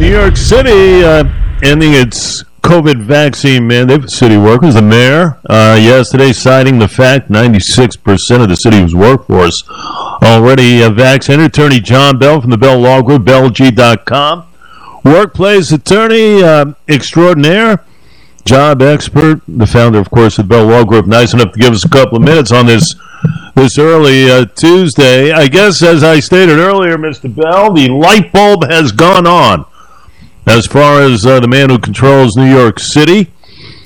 New York City uh, ending its COVID vaccine mandate for city workers. The mayor uh, yesterday citing the fact 96% of the city's workforce already uh, vaccinated. Attorney John Bell from the Bell Law Group, belllg.com. Workplace attorney uh, extraordinaire, job expert, the founder, of course, of Bell Law Group. Nice enough to give us a couple of minutes on this this early uh, Tuesday. I guess, as I stated earlier, Mr. Bell, the light bulb has gone on as far as uh, the man who controls New York City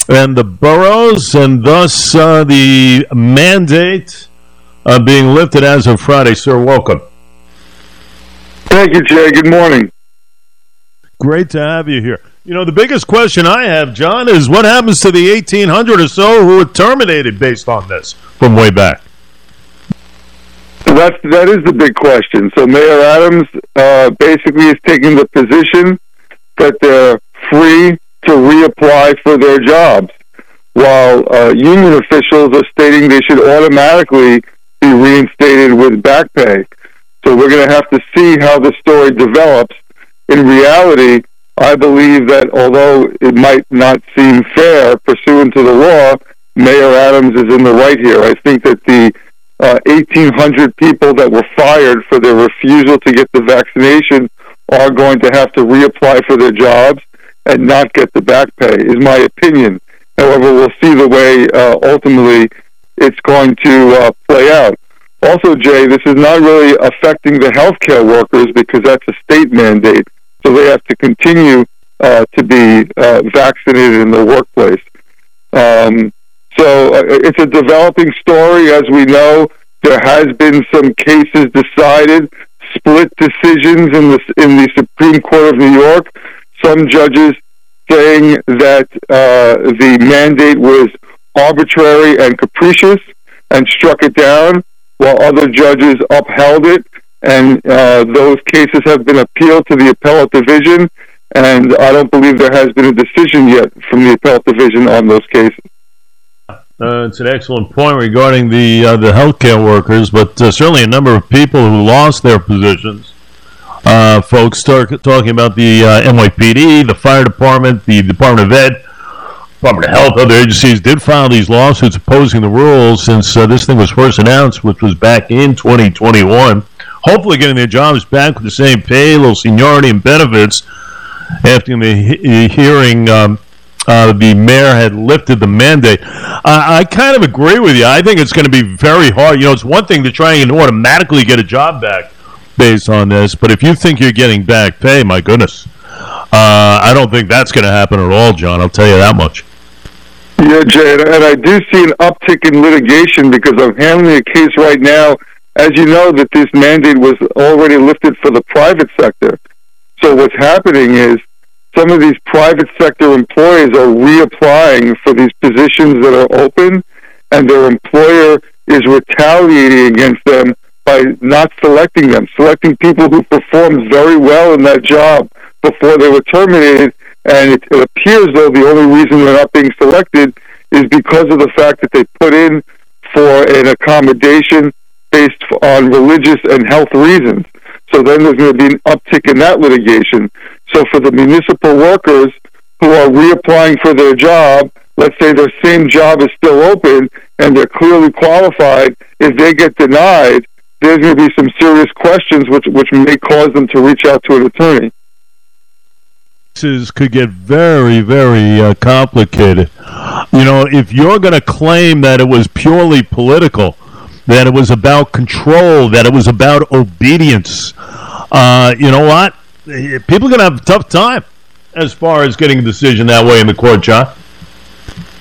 and the boroughs, and thus uh, the mandate uh, being lifted as of Friday. Sir, welcome. Thank you, Jay. Good morning. Great to have you here. You know, the biggest question I have, John, is what happens to the 1,800 or so who were terminated based on this from way back? That's that is the big question. So Mayor Adams uh, basically is taking the position that they're free to reapply for their jobs, while uh, union officials are stating they should automatically be reinstated with back pay. So we're going to have to see how the story develops. In reality, I believe that although it might not seem fair pursuant to the law, Mayor Adams is in the right here. I think that the uh, 1,800 people that were fired for their refusal to get the vaccination are going to have to reapply for their jobs and not get the back pay, is my opinion. However, we'll see the way uh, ultimately it's going to uh, play out. Also, Jay, this is not really affecting the healthcare workers because that's a state mandate, so they have to continue uh, to be uh, vaccinated in the workplace. Um, so uh, it's a developing story. As we know, there has been some cases decided, split decisions in the in the Supreme Court of New York. Some judges saying that uh, the mandate was arbitrary and capricious and struck it down, while other judges upheld it. And uh, those cases have been appealed to the appellate division, and I don't believe there has been a decision yet from the appellate division on those cases. Uh, it's an excellent point regarding the uh, the healthcare workers, but uh, certainly a number of people who lost their positions. Uh, folks start talking about the uh, NYPD, the fire department, the Department of Ed, Department of Health, other agencies did file these lawsuits opposing the rules since uh, this thing was first announced, which was back in 2021. Hopefully, getting their jobs back with the same pay, little seniority, and benefits. After the he- hearing. Um, uh, the mayor had lifted the mandate. Uh, I kind of agree with you. I think it's going to be very hard. You know, it's one thing to try and automatically get a job back based on this, but if you think you're getting back pay, my goodness, uh, I don't think that's going to happen at all, John. I'll tell you that much. Yeah, Jay, and I do see an uptick in litigation because I'm handling a case right now. As you know, that this mandate was already lifted for the private sector. So what's happening is some of these private sector employees are reapplying for these positions that are open, and their employer is retaliating against them by not selecting them, selecting people who performed very well in that job before they were terminated. And it, it appears though the only reason they're not being selected is because of the fact that they put in for an accommodation based on religious and health reasons. So then there's going to be an uptick in that litigation. So for the municipal workers who are reapplying for their job, let's say their same job is still open and they're clearly qualified, if they get denied, there's going to be some serious questions which which may cause them to reach out to an attorney. This could get very, very uh, complicated. You know, if you're going to claim that it was purely political, that it was about control, that it was about obedience, uh, you know what? People are going to have a tough time as far as getting a decision that way in the court, John.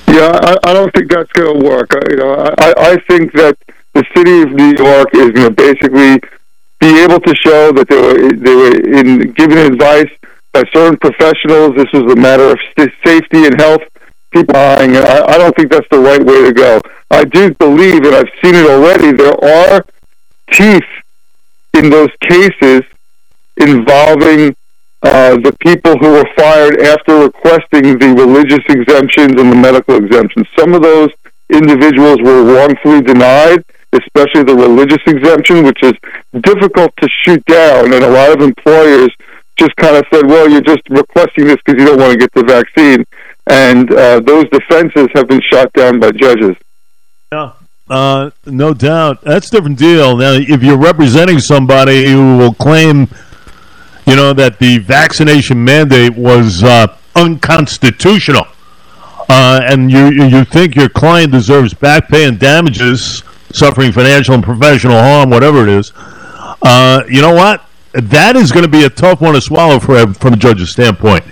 Yeah, I, I don't think that's going to work. I, you know, I, I think that the city of New York is going to basically be able to show that they were they were in giving advice by certain professionals. This was a matter of safety and health. People dying. I, I don't think that's the right way to go. I do believe, and I've seen it already. There are teeth in those cases involving uh, the people who were fired after requesting the religious exemptions and the medical exemptions. Some of those individuals were wrongfully denied, especially the religious exemption, which is difficult to shoot down, and a lot of employers just kind of said, "Well, you're just requesting this because you don't want to get the vaccine," and uh, those defenses have been shot down by judges. Yeah, uh, no doubt. That's a different deal. Now, if you're representing somebody who will claim, you know, that the vaccination mandate was uh, unconstitutional, uh, and you you think your client deserves back pay and damages, suffering financial and professional harm, whatever it is, uh, you know what? That is going to be a tough one to swallow for from the judge's standpoint.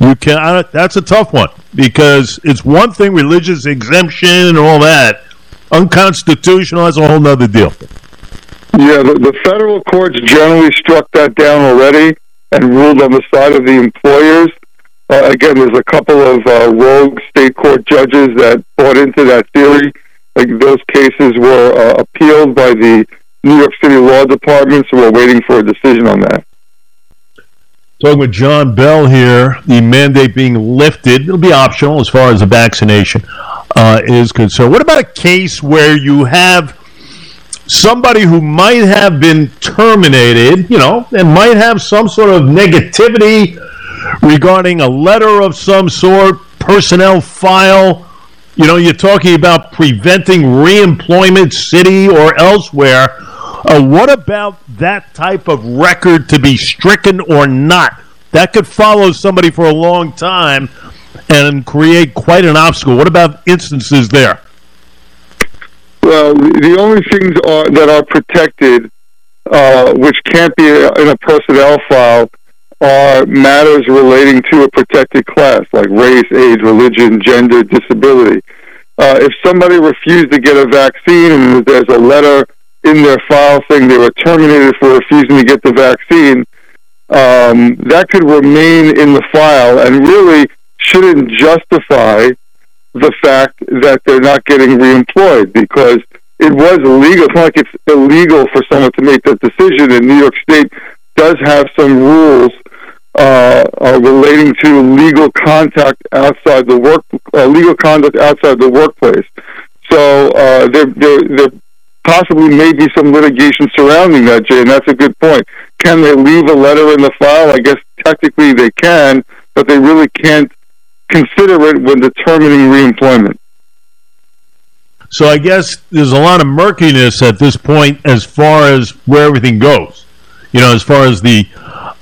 You can that's a tough one because it's one thing religious exemption and all that. Unconstitutional, that's a whole other deal. Yeah, the, the federal courts generally struck that down already and ruled on the side of the employers. Uh, again, there's a couple of uh, rogue state court judges that bought into that theory. Like those cases were uh, appealed by the New York City Law Department, so we're waiting for a decision on that. Talking with John Bell here, the mandate being lifted. It'll be optional as far as the vaccination uh, is concerned. What about a case where you have somebody who might have been terminated, you know, and might have some sort of negativity regarding a letter of some sort, personnel file? You know, you're talking about preventing reemployment, city or elsewhere uh, what about that type of record to be stricken or not? That could follow somebody for a long time and create quite an obstacle. What about instances there? Well, the only things are, that are protected, uh, which can't be in a personnel file, are matters relating to a protected class, like race, age, religion, gender, disability. Uh, if somebody refused to get a vaccine and there's a letter in their file saying they were terminated for refusing to get the vaccine, um, that could remain in the file and really shouldn't justify the fact that they're not getting reemployed because it was illegal. It's not like it's illegal for someone to make that decision. And New York State does have some rules uh, uh, relating to legal contact outside the work, uh, legal conduct outside the workplace. So uh, they're, they're, they're possibly may be some litigation surrounding that, Jay, and that's a good point. Can they leave a letter in the file? I guess technically they can, but they really can't consider it when determining reemployment. So I guess there's a lot of murkiness at this point as far as where everything goes. You know, as far as the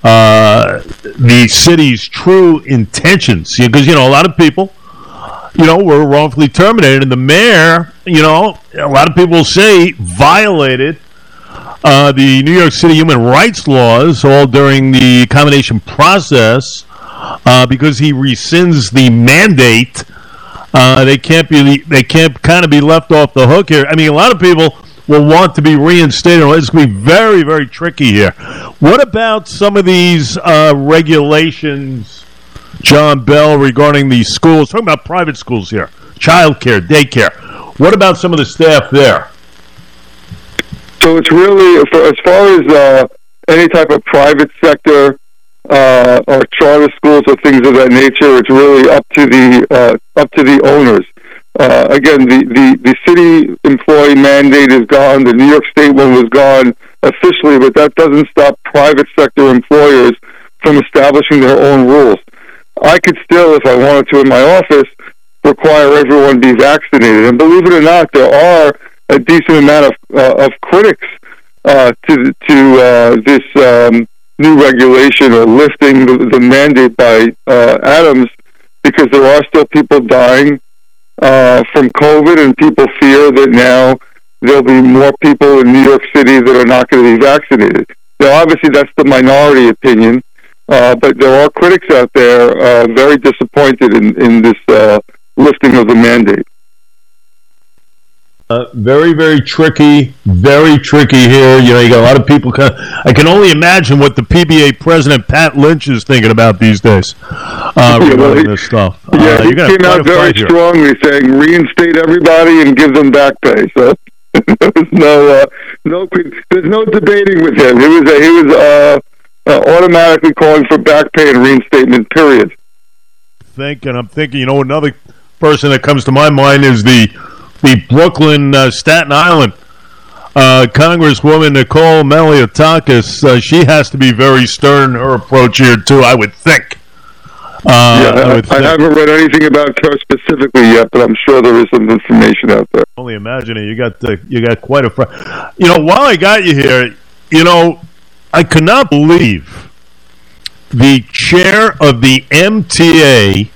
uh, the city's true intentions, because you know a lot of people you know, were wrongfully terminated. And the mayor, you know, a lot of people say violated uh, the New York City human rights laws all during the accommodation process uh, because he rescinds the mandate. Uh, they can't be they can't kind of be left off the hook here. I mean, a lot of people will want to be reinstated. It's going to be very very tricky here. What about some of these uh, regulations? John Bell regarding the schools. Talking about private schools here, childcare, daycare. What about some of the staff there? So it's really, as far as uh, any type of private sector uh, or charter schools or things of that nature, it's really up to the uh, up to the owners. Uh, again, the, the, the city employee mandate is gone. The New York State one was gone officially, but that doesn't stop private sector employers from establishing their own rules. I could still, if I wanted to in my office, require everyone be vaccinated. And believe it or not, there are a decent amount of, uh, of critics uh, to, to uh, this um, new regulation or lifting the, the mandate by uh, Adams because there are still people dying uh, from COVID, and people fear that now there'll be more people in New York City that are not going to be vaccinated. Now, obviously, that's the minority opinion. Uh, but there are critics out there uh, very disappointed in, in this uh, lifting of the mandate. Uh, very, very tricky, very tricky here. You know, you got a lot of people. Kind of, I can only imagine what the PBA president Pat Lynch is thinking about these days uh, regarding well, he, this stuff. Yeah, uh, he came out very strongly saying reinstate everybody and give them back pay. So there's no, uh, no, there's no debating with him. He was, he was uh, automatically calling for back pay and reinstatement. Period. Thinking, I'm thinking. You know, another person that comes to my mind is the the Brooklyn uh, Staten Island uh, Congresswoman Nicole Malliotakis, uh, she has to be very stern in her approach here too. I would think. Uh, yeah, I, I, think. I, haven't read anything about her specifically yet, but I'm sure there is some information out there. Only imagining you got the, you got quite a. Fr- you know, while I got you here, you know, I could not believe the chair of the MTA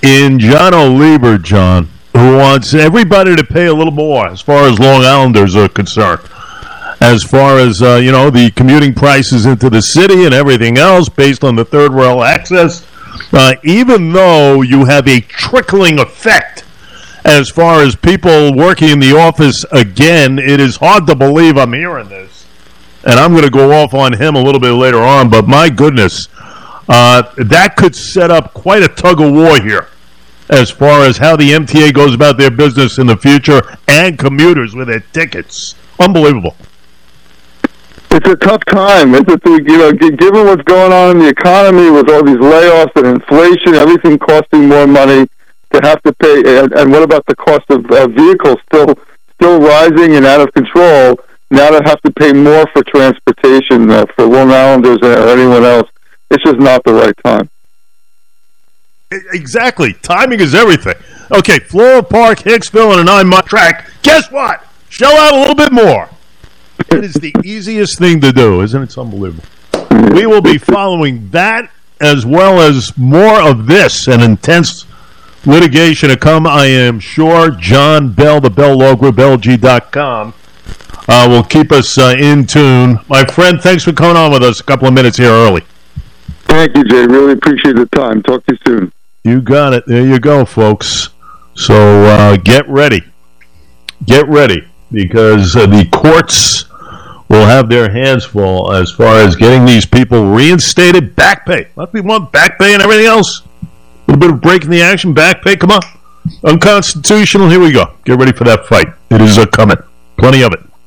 in Janno Lieber, John, who wants everybody to pay a little more as far as Long Islanders are concerned. As far as, uh, you know, the commuting prices into the city and everything else based on the third rail access, uh, even though you have a trickling effect as far as people working in the office again, it is hard to believe I'm hearing this. And I'm going to go off on him a little bit later on, but my goodness, uh, that could set up quite a tug of war here as far as how the MTA goes about their business in the future and commuters with their tickets. Unbelievable. It's a tough time. It's a, you know, given what's going on in the economy with all these layoffs and inflation, everything costing more money to have to pay, and, and what about the cost of uh, vehicles still still rising and out of control? Now to have to pay more for transportation uh, for Long Islanders or anyone else, it's just not the right time. Exactly. Timing is everything. Okay, Floral Park, Hicksville, and a nine mile track. Guess what? Shell out a little bit more. It is the easiest thing to do, isn't it? It's unbelievable. We will be following that as well as more of this and intense litigation to come, I am sure. John Bell, the Bell Law Group, LG.com, uh, will keep us uh, in tune. My friend, thanks for coming on with us a couple of minutes here early. Thank you, Jay. Really appreciate the time. Talk to you soon. You got it. There you go, folks. So uh, get ready. Get ready because uh, the courts will have their hands full as far as getting these people reinstated back pay. Of people want back pay and everything else. A little bit of break in the action, back pay. Come on. Unconstitutional. Here we go. Get ready for that fight. It is a coming. Plenty of it.